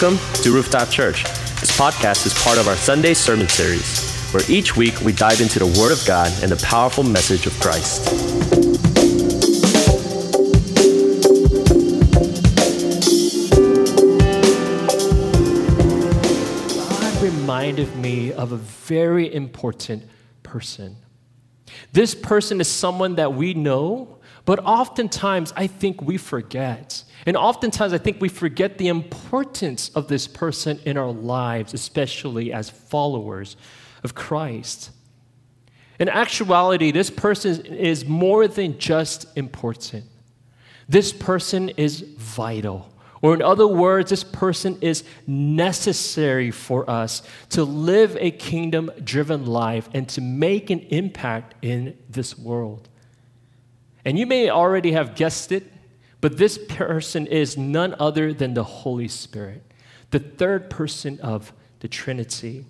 Welcome to Rooftop Church. This podcast is part of our Sunday sermon series, where each week we dive into the Word of God and the powerful message of Christ. God reminded me of a very important person. This person is someone that we know, but oftentimes I think we forget. And oftentimes I think we forget the importance of this person in our lives, especially as followers of Christ. In actuality, this person is more than just important. This person is vital. Or, in other words, this person is necessary for us to live a kingdom driven life and to make an impact in this world. And you may already have guessed it, but this person is none other than the Holy Spirit, the third person of the Trinity.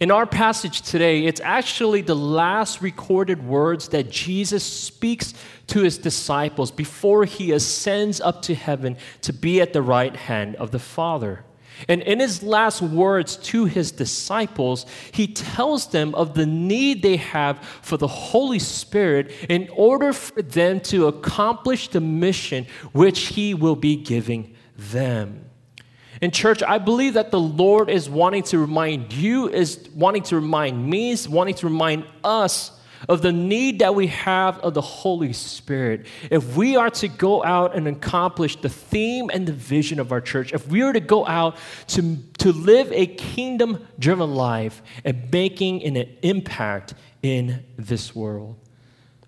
In our passage today, it's actually the last recorded words that Jesus speaks to his disciples before he ascends up to heaven to be at the right hand of the Father. And in his last words to his disciples, he tells them of the need they have for the Holy Spirit in order for them to accomplish the mission which he will be giving them. In church, I believe that the Lord is wanting to remind you, is wanting to remind me, is wanting to remind us of the need that we have of the Holy Spirit. If we are to go out and accomplish the theme and the vision of our church, if we are to go out to, to live a kingdom driven life and making an impact in this world.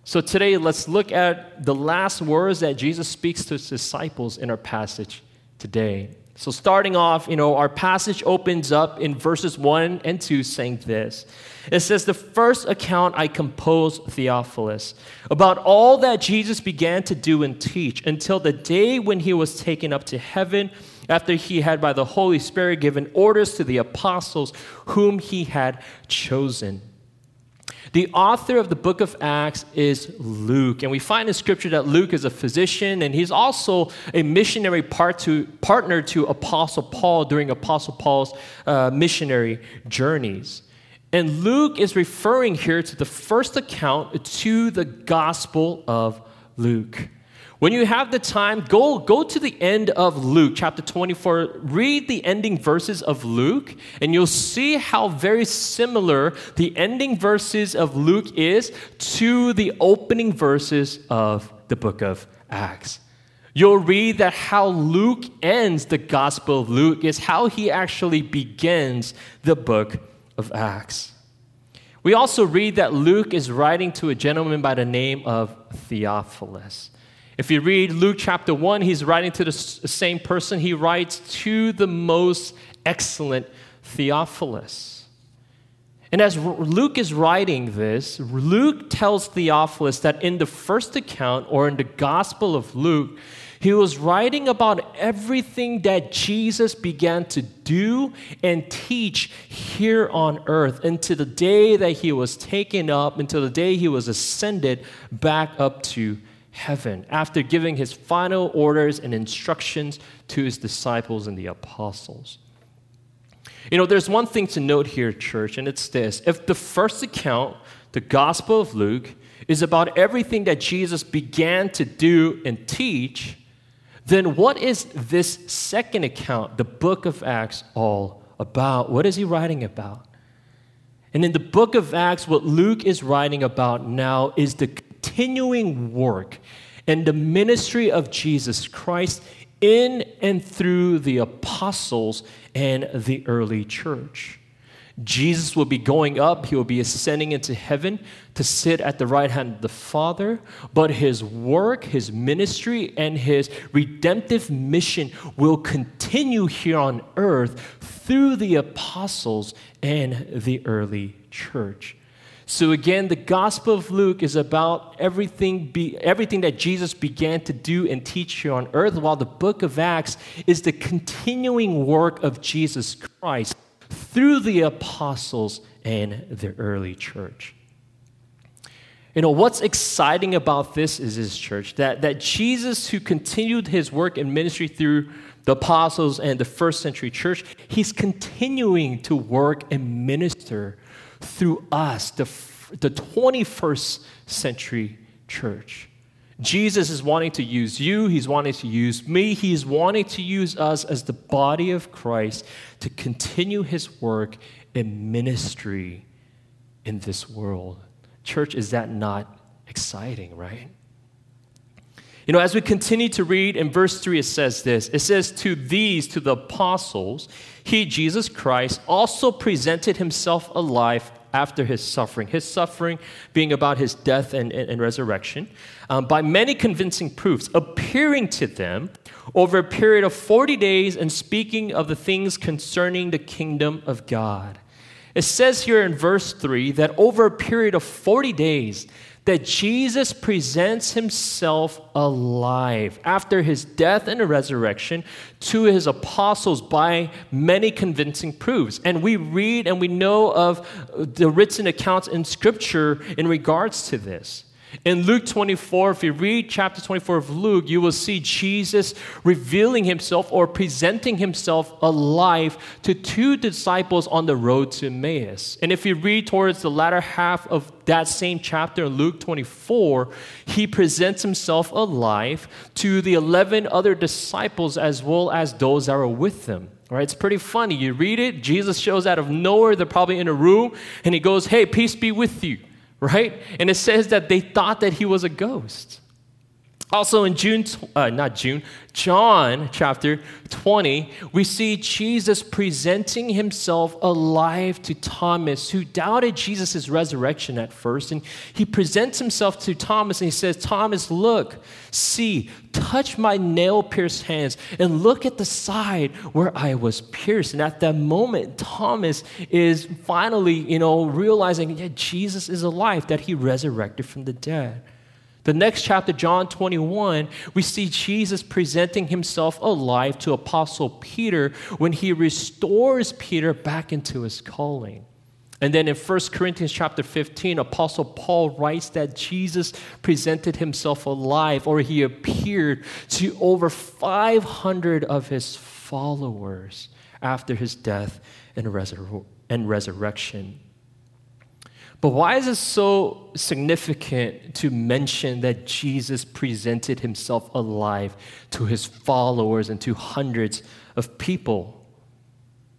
So today, let's look at the last words that Jesus speaks to his disciples in our passage today. So, starting off, you know, our passage opens up in verses 1 and 2 saying this. It says, The first account I composed, Theophilus, about all that Jesus began to do and teach until the day when he was taken up to heaven, after he had by the Holy Spirit given orders to the apostles whom he had chosen. The author of the book of Acts is Luke. And we find in scripture that Luke is a physician and he's also a missionary part to, partner to Apostle Paul during Apostle Paul's uh, missionary journeys. And Luke is referring here to the first account to the Gospel of Luke. When you have the time, go, go to the end of Luke, chapter 24. Read the ending verses of Luke, and you'll see how very similar the ending verses of Luke is to the opening verses of the book of Acts. You'll read that how Luke ends the Gospel of Luke is how he actually begins the book of Acts. We also read that Luke is writing to a gentleman by the name of Theophilus. If you read Luke chapter 1, he's writing to the same person. He writes to the most excellent Theophilus. And as Luke is writing this, Luke tells Theophilus that in the first account, or in the Gospel of Luke, he was writing about everything that Jesus began to do and teach here on earth until the day that he was taken up, until the day he was ascended back up to heaven after giving his final orders and instructions to his disciples and the apostles. You know, there's one thing to note here, church, and it's this. If the first account, the Gospel of Luke, is about everything that Jesus began to do and teach, then what is this second account, the book of Acts, all about? What is he writing about? And in the book of Acts, what Luke is writing about now is the continuing work and the ministry of Jesus Christ in and through the apostles and the early church. Jesus will be going up, he will be ascending into heaven to sit at the right hand of the Father. But his work, his ministry, and his redemptive mission will continue here on earth through the apostles and the early church. So again, the Gospel of Luke is about everything, be, everything that Jesus began to do and teach here on earth, while the book of Acts is the continuing work of Jesus Christ through the apostles and the early church. You know, what's exciting about this is this church that, that Jesus, who continued his work and ministry through the apostles and the first century church, he's continuing to work and minister through us, the, the 21st century church. Jesus is wanting to use you, he's wanting to use me, he's wanting to use us as the body of Christ to continue his work in ministry in this world. Church, is that not exciting, right? You know, as we continue to read in verse 3, it says this it says, To these, to the apostles, he, Jesus Christ, also presented himself alive after his suffering. His suffering being about his death and, and, and resurrection, um, by many convincing proofs, appearing to them over a period of 40 days and speaking of the things concerning the kingdom of God. It says here in verse 3 that over a period of 40 days, that Jesus presents himself alive after his death and resurrection to his apostles by many convincing proofs. And we read and we know of the written accounts in Scripture in regards to this. In Luke 24, if you read chapter 24 of Luke, you will see Jesus revealing himself or presenting himself alive to two disciples on the road to Emmaus. And if you read towards the latter half of that same chapter in Luke 24, he presents himself alive to the 11 other disciples as well as those that are with them. Right? It's pretty funny. You read it, Jesus shows out of nowhere, they're probably in a room, and he goes, Hey, peace be with you right? And it says that they thought that he was a ghost. Also in June, uh, not June, John chapter 20, we see Jesus presenting himself alive to Thomas, who doubted Jesus' resurrection at first. And he presents himself to Thomas and he says, Thomas, look, see, touch my nail pierced hands, and look at the side where I was pierced. And at that moment, Thomas is finally, you know, realizing, yeah, Jesus is alive, that he resurrected from the dead. The next chapter, John 21, we see Jesus presenting himself alive to Apostle Peter when he restores Peter back into his calling. And then in 1 Corinthians chapter 15, Apostle Paul writes that Jesus presented himself alive or he appeared to over 500 of his followers after his death and, and resurrection. But why is it so significant to mention that Jesus presented himself alive to his followers and to hundreds of people?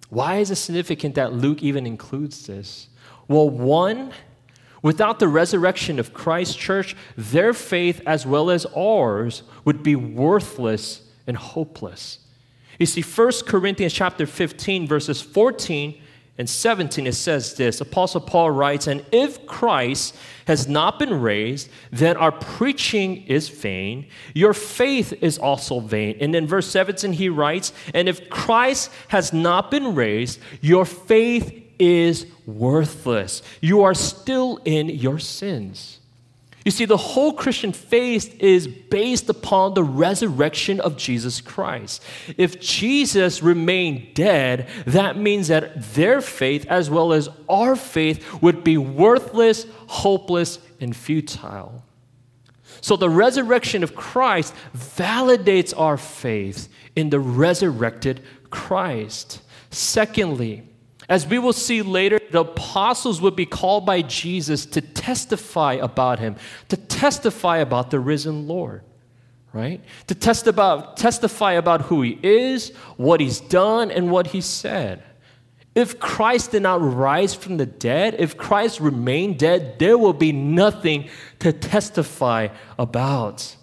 Why is it significant that Luke even includes this? Well, one, without the resurrection of Christ church, their faith as well as ours would be worthless and hopeless. You see, 1 Corinthians chapter 15, verses 14 and 17, it says this Apostle Paul writes, And if Christ has not been raised, then our preaching is vain. Your faith is also vain. And in verse 17, he writes, And if Christ has not been raised, your faith is worthless. You are still in your sins. You see, the whole Christian faith is based upon the resurrection of Jesus Christ. If Jesus remained dead, that means that their faith, as well as our faith, would be worthless, hopeless, and futile. So the resurrection of Christ validates our faith in the resurrected Christ. Secondly, as we will see later, the apostles would be called by Jesus to testify about him, to testify about the risen Lord, right? To test about, testify about who he is, what he's done, and what he said. If Christ did not rise from the dead, if Christ remained dead, there will be nothing to testify about.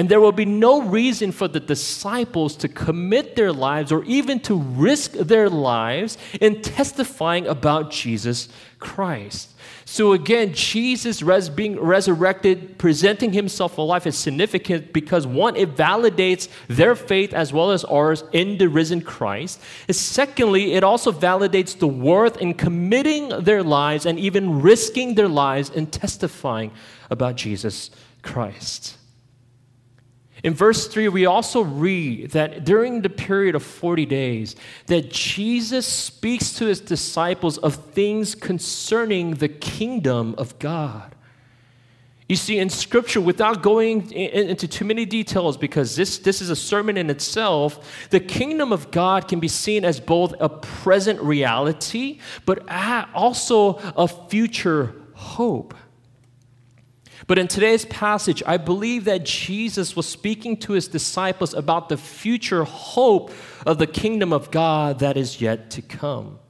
And there will be no reason for the disciples to commit their lives or even to risk their lives in testifying about Jesus Christ. So, again, Jesus res- being resurrected, presenting himself alive is significant because one, it validates their faith as well as ours in the risen Christ. And secondly, it also validates the worth in committing their lives and even risking their lives in testifying about Jesus Christ. In verse 3, we also read that during the period of 40 days, that Jesus speaks to his disciples of things concerning the kingdom of God. You see, in Scripture, without going into too many details, because this, this is a sermon in itself, the kingdom of God can be seen as both a present reality, but also a future hope. But in today's passage, I believe that Jesus was speaking to his disciples about the future hope of the kingdom of God that is yet to come.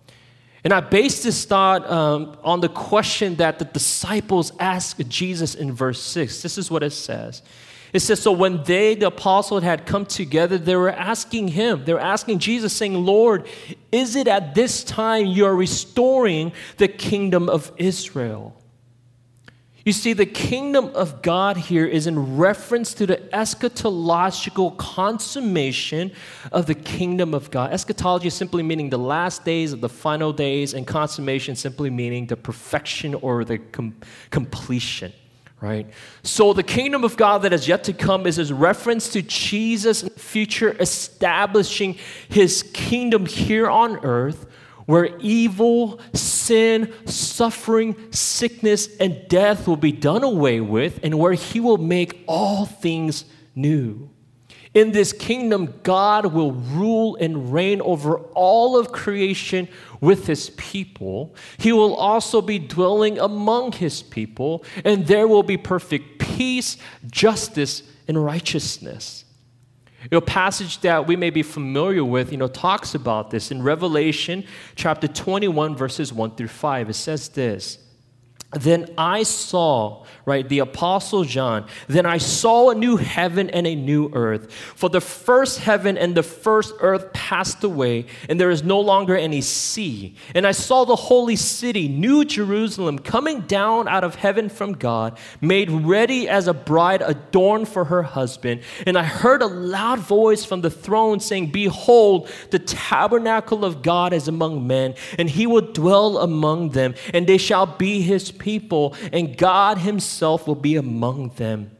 And I base this thought um, on the question that the disciples asked Jesus in verse 6. This is what it says. It says, So when they, the apostles, had come together, they were asking him, they were asking Jesus, saying, Lord, is it at this time you are restoring the kingdom of Israel? You see, the kingdom of God here is in reference to the eschatological consummation of the kingdom of God. Eschatology simply meaning the last days of the final days, and consummation simply meaning the perfection or the com- completion right? So the kingdom of God that is yet to come is a reference to Jesus' future establishing his kingdom here on earth where evil, sin, suffering, sickness, and death will be done away with, and where He will make all things new. In this kingdom, God will rule and reign over all of creation with his people. He will also be dwelling among his people, and there will be perfect peace, justice, and righteousness. A passage that we may be familiar with, you know, talks about this in Revelation chapter 21, verses 1 through 5. It says this then I saw, right, the Apostle John, then I saw a new heaven and a new earth. For the first heaven and the first earth passed away, and there is no longer any sea. And I saw the holy city, New Jerusalem, coming down out of heaven from God, made ready as a bride adorned for her husband. And I heard a loud voice from the throne saying, Behold, the tabernacle of God is among men, and he will dwell among them, and they shall be his people, and God Himself will be among them.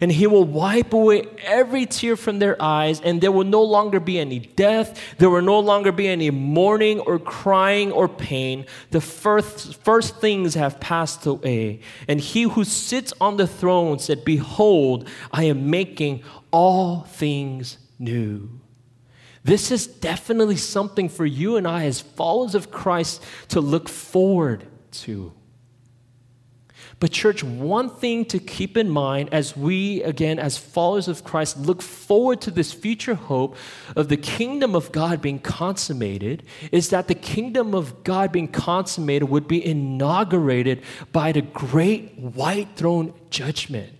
And he will wipe away every tear from their eyes, and there will no longer be any death. There will no longer be any mourning or crying or pain. The first, first things have passed away. And he who sits on the throne said, Behold, I am making all things new. This is definitely something for you and I, as followers of Christ, to look forward to. But, church, one thing to keep in mind as we, again, as followers of Christ, look forward to this future hope of the kingdom of God being consummated is that the kingdom of God being consummated would be inaugurated by the great white throne judgment.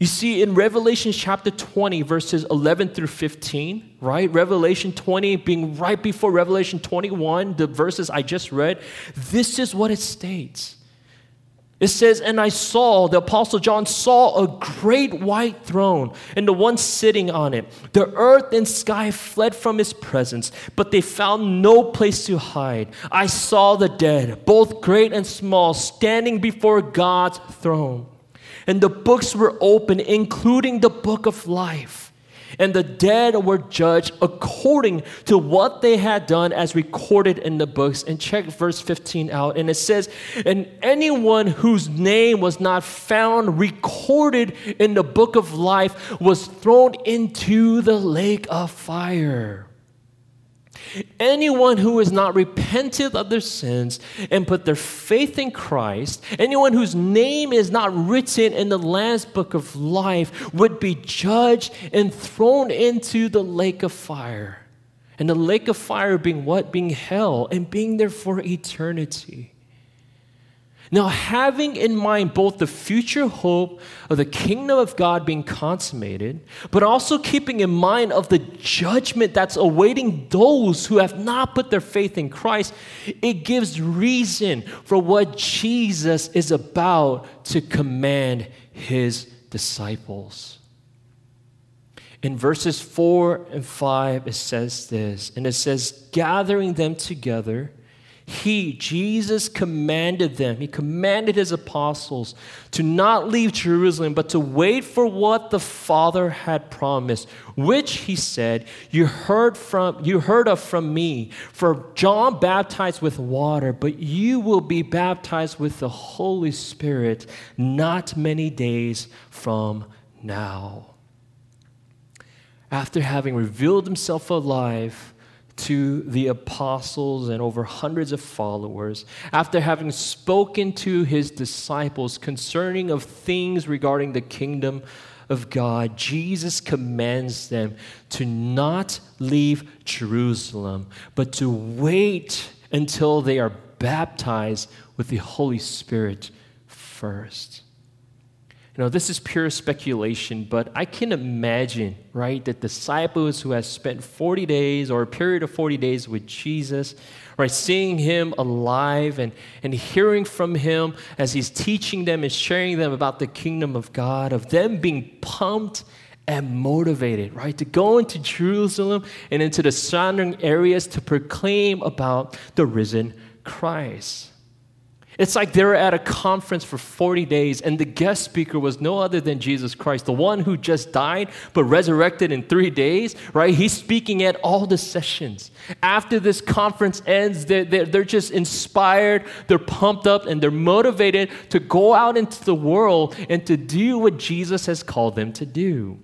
You see, in Revelation chapter 20, verses 11 through 15, right? Revelation 20 being right before Revelation 21, the verses I just read, this is what it states. It says, And I saw, the Apostle John saw a great white throne and the one sitting on it. The earth and sky fled from his presence, but they found no place to hide. I saw the dead, both great and small, standing before God's throne. And the books were open, including the book of life and the dead were judged according to what they had done as recorded in the books. And check verse 15 out. And it says, And anyone whose name was not found recorded in the book of life was thrown into the lake of fire. Anyone who has not repented of their sins and put their faith in Christ, anyone whose name is not written in the Lamb's book of life, would be judged and thrown into the lake of fire. And the lake of fire being what? Being hell and being there for eternity. Now, having in mind both the future hope of the kingdom of God being consummated, but also keeping in mind of the judgment that's awaiting those who have not put their faith in Christ, it gives reason for what Jesus is about to command his disciples. In verses 4 and 5, it says this, and it says, gathering them together He, Jesus, commanded them, he commanded his apostles to not leave Jerusalem, but to wait for what the Father had promised, which he said, You heard, from, you heard of from me. For John baptized with water, but you will be baptized with the Holy Spirit not many days from now. After having revealed himself alive, to the apostles and over hundreds of followers after having spoken to his disciples concerning of things regarding the kingdom of God Jesus commands them to not leave Jerusalem but to wait until they are baptized with the Holy Spirit first you know, this is pure speculation, but I can imagine, right, that disciples who have spent 40 days or a period of 40 days with Jesus, right, seeing him alive and, and hearing from him as he's teaching them and sharing them about the kingdom of God, of them being pumped and motivated, right, to go into Jerusalem and into the surrounding areas to proclaim about the risen Christ. It's like they were at a conference for 40 days, and the guest speaker was no other than Jesus Christ, the one who just died but resurrected in three days, right? He's speaking at all the sessions. After this conference ends, they're, they're, they're just inspired, they're pumped up, and they're motivated to go out into the world and to do what Jesus has called them to do.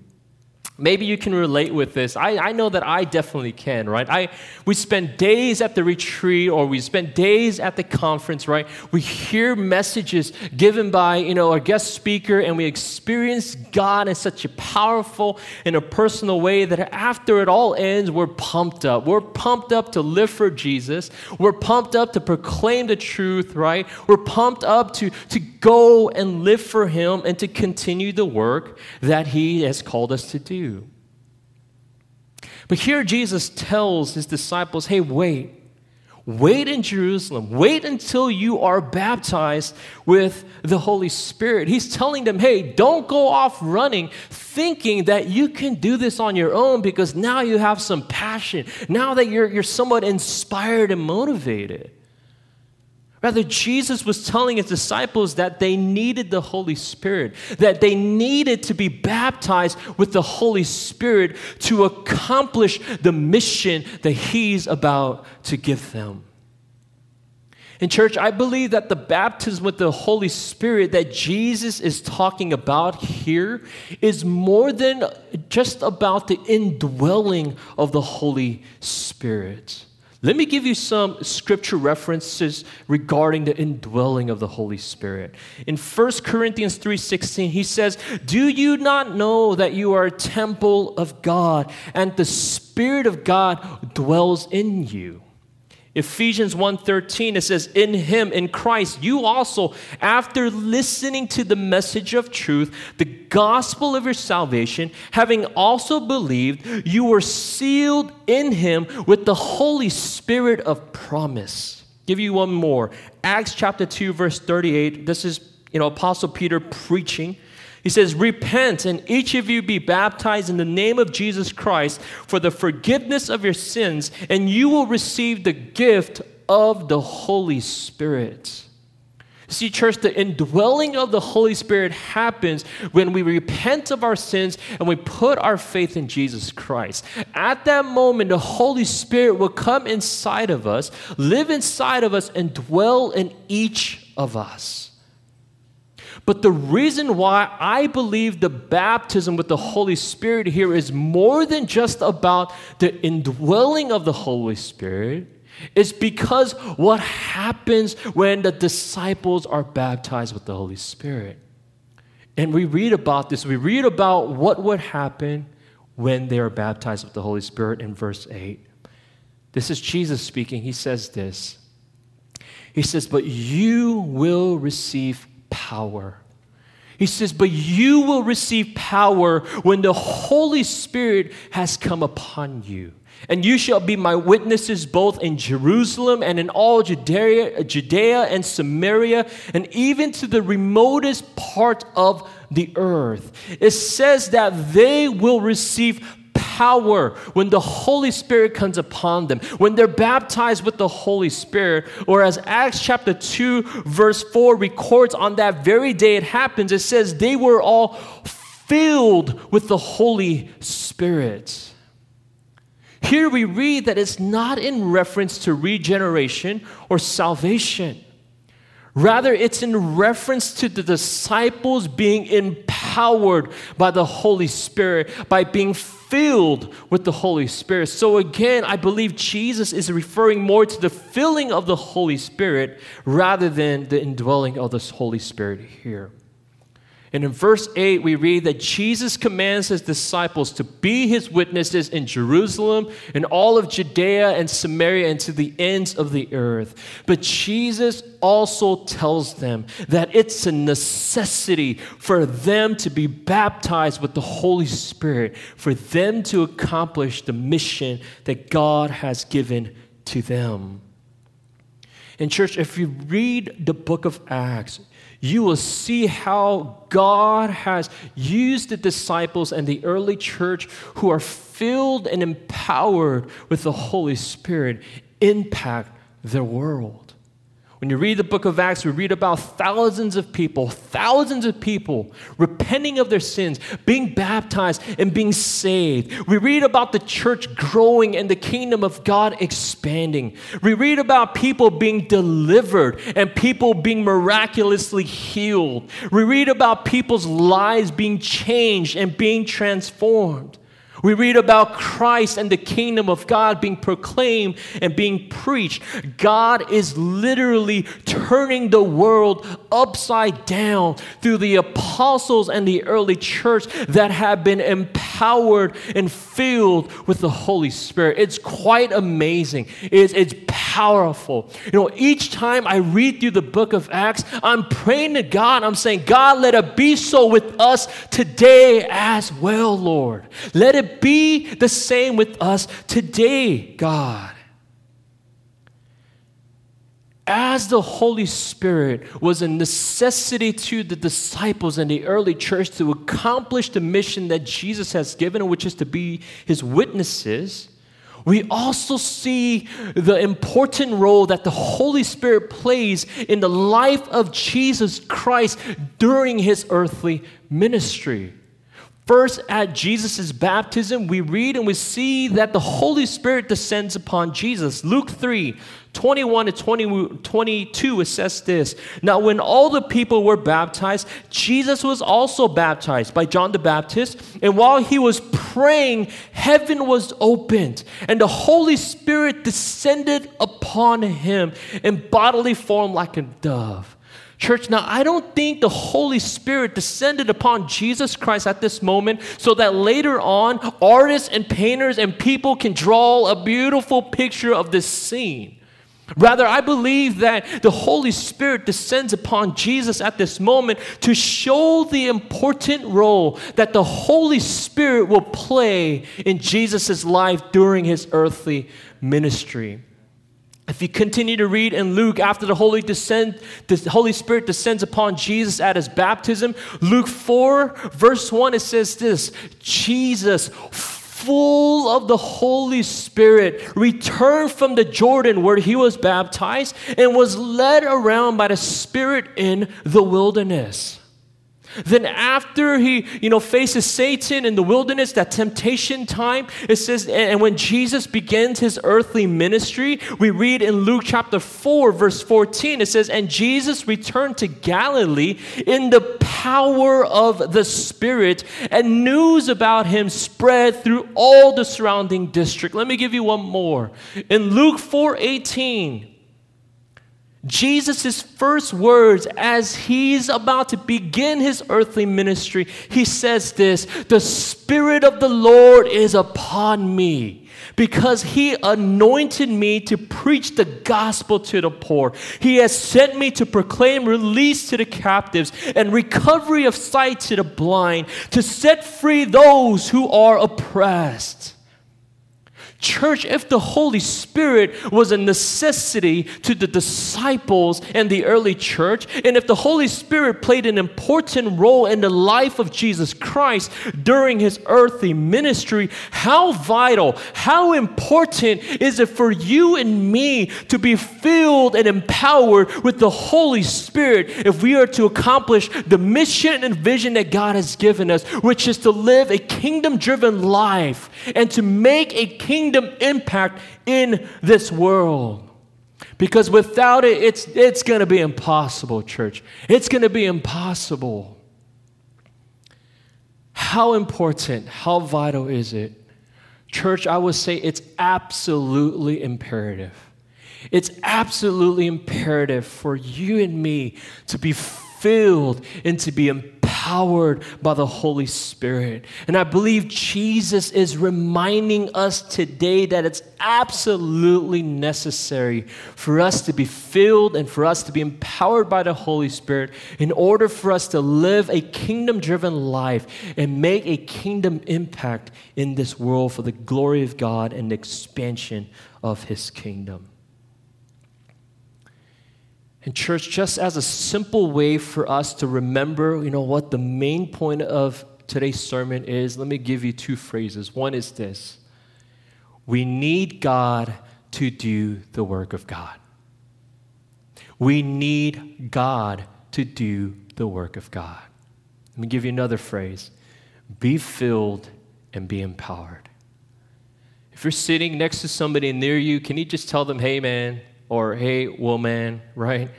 Maybe you can relate with this. I, I know that I definitely can, right? I, we spend days at the retreat or we spend days at the conference, right? We hear messages given by, you know, our guest speaker and we experience God in such a powerful and a personal way that after it all ends, we're pumped up. We're pumped up to live for Jesus. We're pumped up to proclaim the truth, right? We're pumped up to, to go and live for Him and to continue the work that He has called us to do. But here Jesus tells his disciples, hey, wait. Wait in Jerusalem. Wait until you are baptized with the Holy Spirit. He's telling them, hey, don't go off running thinking that you can do this on your own because now you have some passion. Now that you're, you're somewhat inspired and motivated. Rather, Jesus was telling his disciples that they needed the Holy Spirit, that they needed to be baptized with the Holy Spirit to accomplish the mission that he's about to give them. In church, I believe that the baptism with the Holy Spirit that Jesus is talking about here is more than just about the indwelling of the Holy Spirit. Let me give you some scripture references regarding the indwelling of the Holy Spirit. In 1 Corinthians 3:16, he says, "Do you not know that you are a temple of God and the Spirit of God dwells in you?" Ephesians 1:13 it says in him in Christ you also after listening to the message of truth the gospel of your salvation having also believed you were sealed in him with the holy spirit of promise. Give you one more. Acts chapter 2 verse 38 this is you know apostle Peter preaching he says, Repent and each of you be baptized in the name of Jesus Christ for the forgiveness of your sins, and you will receive the gift of the Holy Spirit. See, church, the indwelling of the Holy Spirit happens when we repent of our sins and we put our faith in Jesus Christ. At that moment, the Holy Spirit will come inside of us, live inside of us, and dwell in each of us. But the reason why I believe the baptism with the Holy Spirit here is more than just about the indwelling of the Holy Spirit is because what happens when the disciples are baptized with the Holy Spirit. And we read about this. We read about what would happen when they are baptized with the Holy Spirit in verse 8. This is Jesus speaking. He says this. He says, But you will receive power. He says, But you will receive power when the Holy Spirit has come upon you. And you shall be my witnesses both in Jerusalem and in all Judea, Judea and Samaria, and even to the remotest part of the earth. It says that they will receive power when the Holy Spirit comes upon them, when they're baptized with the Holy Spirit, or as Acts chapter 2, verse 4 records on that very day it happens, it says they were all filled with the Holy Spirit. Here we read that it's not in reference to regeneration or salvation. Rather, it's in reference to the disciples being empowered by the Holy Spirit, by being filled with the Holy Spirit. So, again, I believe Jesus is referring more to the filling of the Holy Spirit rather than the indwelling of the Holy Spirit here. And in verse 8, we read that Jesus commands his disciples to be his witnesses in Jerusalem, in all of Judea and Samaria, and to the ends of the earth. But Jesus also tells them that it's a necessity for them to be baptized with the Holy Spirit, for them to accomplish the mission that God has given to them. In church, if you read the book of Acts, you will see how God has used the disciples and the early church who are filled and empowered with the Holy Spirit impact their world. When you read the book of Acts, we read about thousands of people, thousands of people repenting of their sins, being baptized, and being saved. We read about the church growing and the kingdom of God expanding. We read about people being delivered and people being miraculously healed. We read about people's lives being changed and being transformed. We read about Christ and the kingdom of God being proclaimed and being preached. God is literally turning the world upside down through the apostles and the early church that have been empowered and filled with the Holy Spirit. It's quite amazing. It's, it's powerful. You know, each time I read through the book of Acts, I'm praying to God. I'm saying, God, let it be so with us today as well, Lord. Let it be the same with us today, God. As the Holy Spirit was a necessity to the disciples and the early church to accomplish the mission that Jesus has given, which is to be his witnesses, we also see the important role that the Holy Spirit plays in the life of Jesus Christ during his earthly ministry. First, at Jesus' baptism, we read and we see that the Holy Spirit descends upon Jesus. Luke 3 21 to 20, 22, it says this Now, when all the people were baptized, Jesus was also baptized by John the Baptist. And while he was praying, heaven was opened, and the Holy Spirit descended upon him in bodily form like a dove. Church, now I don't think the Holy Spirit descended upon Jesus Christ at this moment so that later on artists and painters and people can draw a beautiful picture of this scene. Rather, I believe that the Holy Spirit descends upon Jesus at this moment to show the important role that the Holy Spirit will play in Jesus' life during his earthly ministry. If you continue to read in Luke, after the Holy, descend, the Holy Spirit descends upon Jesus at his baptism, Luke 4, verse 1, it says this Jesus, full of the Holy Spirit, returned from the Jordan where he was baptized and was led around by the Spirit in the wilderness. Then after he, you know, faces Satan in the wilderness, that temptation time, it says, and when Jesus begins his earthly ministry, we read in Luke chapter 4, verse 14, it says, And Jesus returned to Galilee in the power of the Spirit, and news about him spread through all the surrounding district. Let me give you one more. In Luke 4 18, Jesus' first words as he's about to begin his earthly ministry, he says this The Spirit of the Lord is upon me because he anointed me to preach the gospel to the poor. He has sent me to proclaim release to the captives and recovery of sight to the blind, to set free those who are oppressed Church, if the Holy Spirit was a necessity to the disciples and the early church, and if the Holy Spirit played an important role in the life of Jesus Christ during his earthly ministry, how vital, how important is it for you and me to be filled and empowered with the Holy Spirit if we are to accomplish the mission and vision that God has given us, which is to live a kingdom driven life and to make a kingdom kingdom impact in this world. Because without it, it's, it's going to be impossible, church. It's going to be impossible. How important, how vital is it? Church, I would say it's absolutely imperative. It's absolutely imperative for you and me to be filled and to be empowered by the Holy Spirit. And I believe Jesus is reminding us today that it's absolutely necessary for us to be filled and for us to be empowered by the Holy Spirit in order for us to live a kingdom driven life and make a kingdom impact in this world for the glory of God and the expansion of His kingdom. And, church, just as a simple way for us to remember, you know, what the main point of today's sermon is, let me give you two phrases. One is this We need God to do the work of God. We need God to do the work of God. Let me give you another phrase be filled and be empowered. If you're sitting next to somebody near you, can you just tell them, hey, man, or hey, woman, right?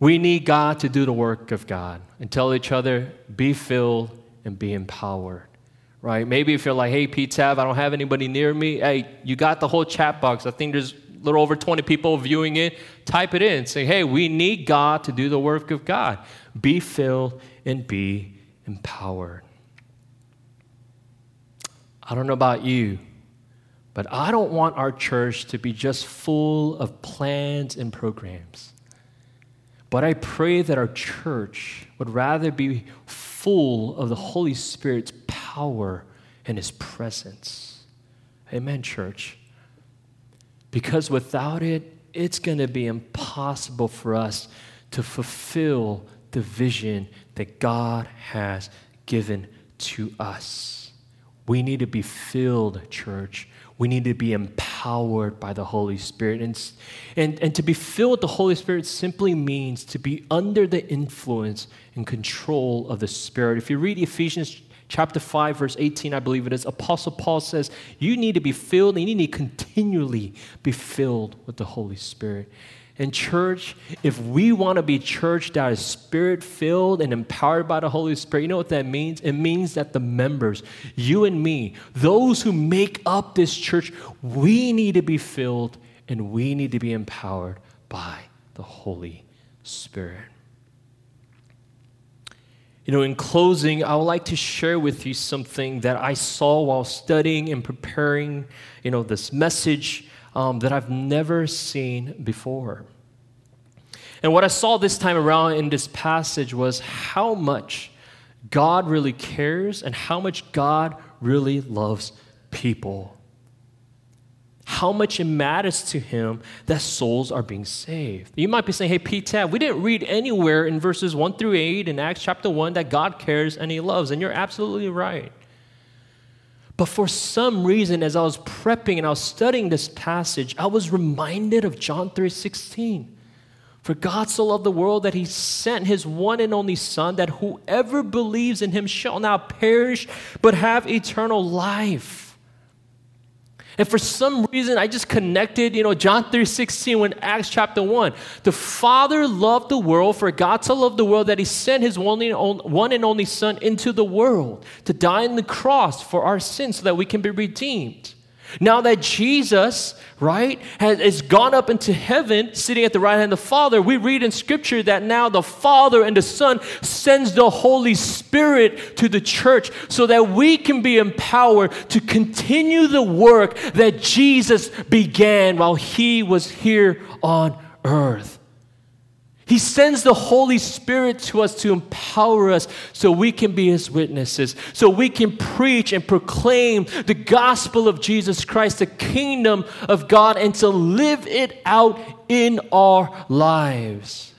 We need God to do the work of God and tell each other, be filled and be empowered, right? Maybe if you're like, hey, Tav, I don't have anybody near me, hey, you got the whole chat box. I think there's a little over 20 people viewing it. Type it in. Say, hey, we need God to do the work of God. Be filled and be empowered. I don't know about you, but I don't want our church to be just full of plans and programs. But I pray that our church would rather be full of the Holy Spirit's power and His presence. Amen, church. Because without it, it's going to be impossible for us to fulfill the vision that God has given to us. We need to be filled, church, we need to be empowered by the Holy Spirit. And, and, and to be filled with the Holy Spirit simply means to be under the influence and control of the Spirit. If you read Ephesians chapter 5, verse 18, I believe it is, Apostle Paul says, You need to be filled and you need to continually be filled with the Holy Spirit. And, church, if we want to be church that is spirit filled and empowered by the Holy Spirit, you know what that means? It means that the members, you and me, those who make up this church, we need to be filled and we need to be empowered by the Holy Spirit. You know, in closing, I would like to share with you something that I saw while studying and preparing, you know, this message um, that I've never seen before. And what I saw this time around in this passage was how much God really cares and how much God really loves people. How much it matters to him that souls are being saved. You might be saying, hey, Peter, we didn't read anywhere in verses 1 through 8 in Acts chapter 1 that God cares and he loves. And you're absolutely right. But for some reason, as I was prepping and I was studying this passage, I was reminded of John 3:16. For God so loved the world that he sent his one and only Son, that whoever believes in him shall not perish, but have eternal life. And for some reason, I just connected, you know, John 3.16 when Acts chapter 1. The Father loved the world, for God so loved the world that he sent his only one and only Son into the world to die on the cross for our sins so that we can be redeemed. Now that Jesus, right, has, has gone up into heaven, sitting at the right hand of the Father, we read in Scripture that now the Father and the Son sends the Holy Spirit to the church so that we can be empowered to continue the work that Jesus began while he was here on earth. He sends the Holy Spirit to us to empower us so we can be His witnesses, so we can preach and proclaim the gospel of Jesus Christ, the kingdom of God, and to live it out in our lives.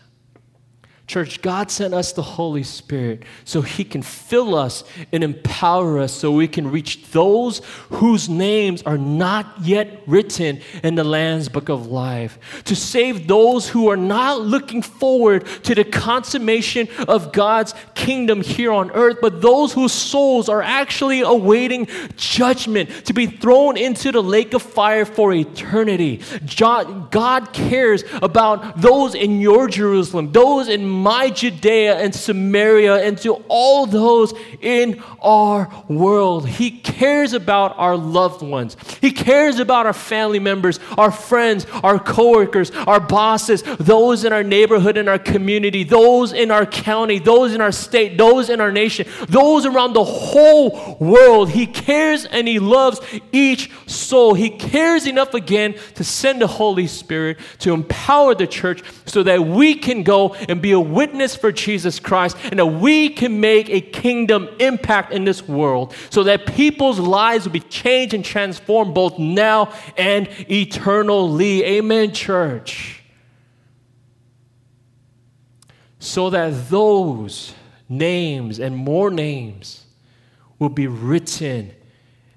Church, God sent us the Holy Spirit so He can fill us and empower us so we can reach those whose names are not yet written in the Lamb's Book of Life. To save those who are not looking forward to the consummation of God's kingdom here on earth, but those whose souls are actually awaiting judgment to be thrown into the lake of fire for eternity. God cares about those in your Jerusalem, those in my Judea and Samaria and to all those in our world. He cares about our loved ones. He cares about our family members, our friends, our coworkers, our bosses, those in our neighborhood and our community, those in our county, those in our state, those in our nation, those around the whole world. He cares and he loves each soul. He cares enough again to send the Holy Spirit to empower the church so that we can go and be a witness for Jesus Christ and that we can make a kingdom impact in this world so that people's lives will be changed and transformed both now and eternally. Amen, church. So that those names and more names will be written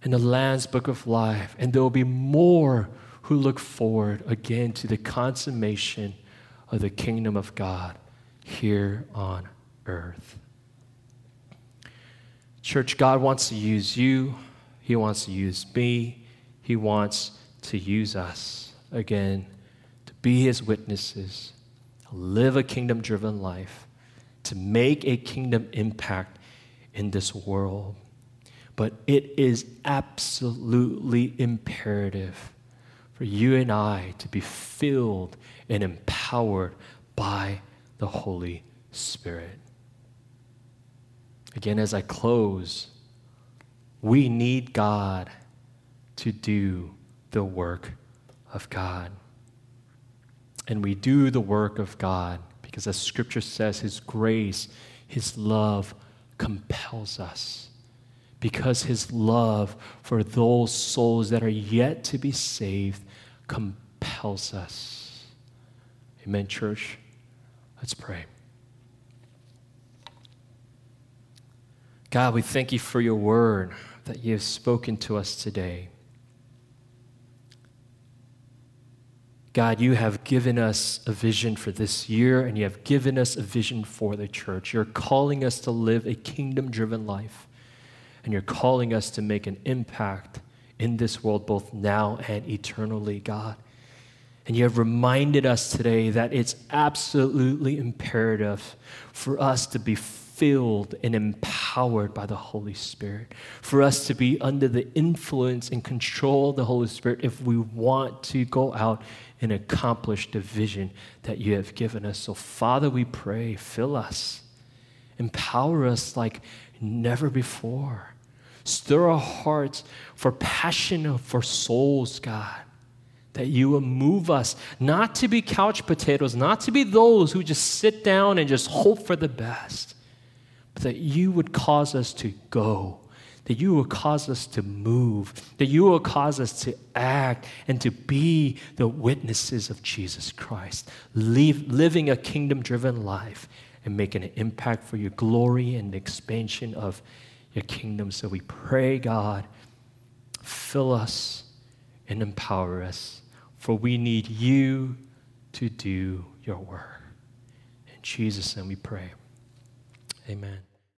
in the Lamb's Book of Life, and there will be more who look forward again to the consummation of the kingdom of God here on earth. Church, God wants to use you, He wants to use me, He wants to use us again to be His witnesses, live a kingdom driven life, to make a kingdom impact in this world. But it is absolutely imperative for you and I to be filled and empowered by the Holy Spirit. Again, as I close, we need God to do the work of God. And we do the work of God because, as Scripture says, His grace, His love compels us. Because His love for those souls that are yet to be saved compels us. Amen, church. Let's pray. God, we thank you for your word that you have spoken to us today. God, you have given us a vision for this year and you have given us a vision for the church. You're calling us to live a kingdom driven life and you're calling us to make an impact in this world both now and eternally, God. And you have reminded us today that it's absolutely imperative for us to be filled and empowered by the Holy Spirit, for us to be under the influence and control of the Holy Spirit if we want to go out and accomplish the vision that you have given us. So, Father, we pray, fill us, empower us like never before. Stir our hearts for passion for souls, God that you will move us not to be couch potatoes, not to be those who just sit down and just hope for the best, but that you would cause us to go, that you would cause us to move, that you will cause us to act and to be the witnesses of Jesus Christ, Leave, living a kingdom driven life and making an impact for your glory and the expansion of your kingdom. So we pray, God, fill us and empower us for we need you to do your work. In Jesus' name we pray. Amen.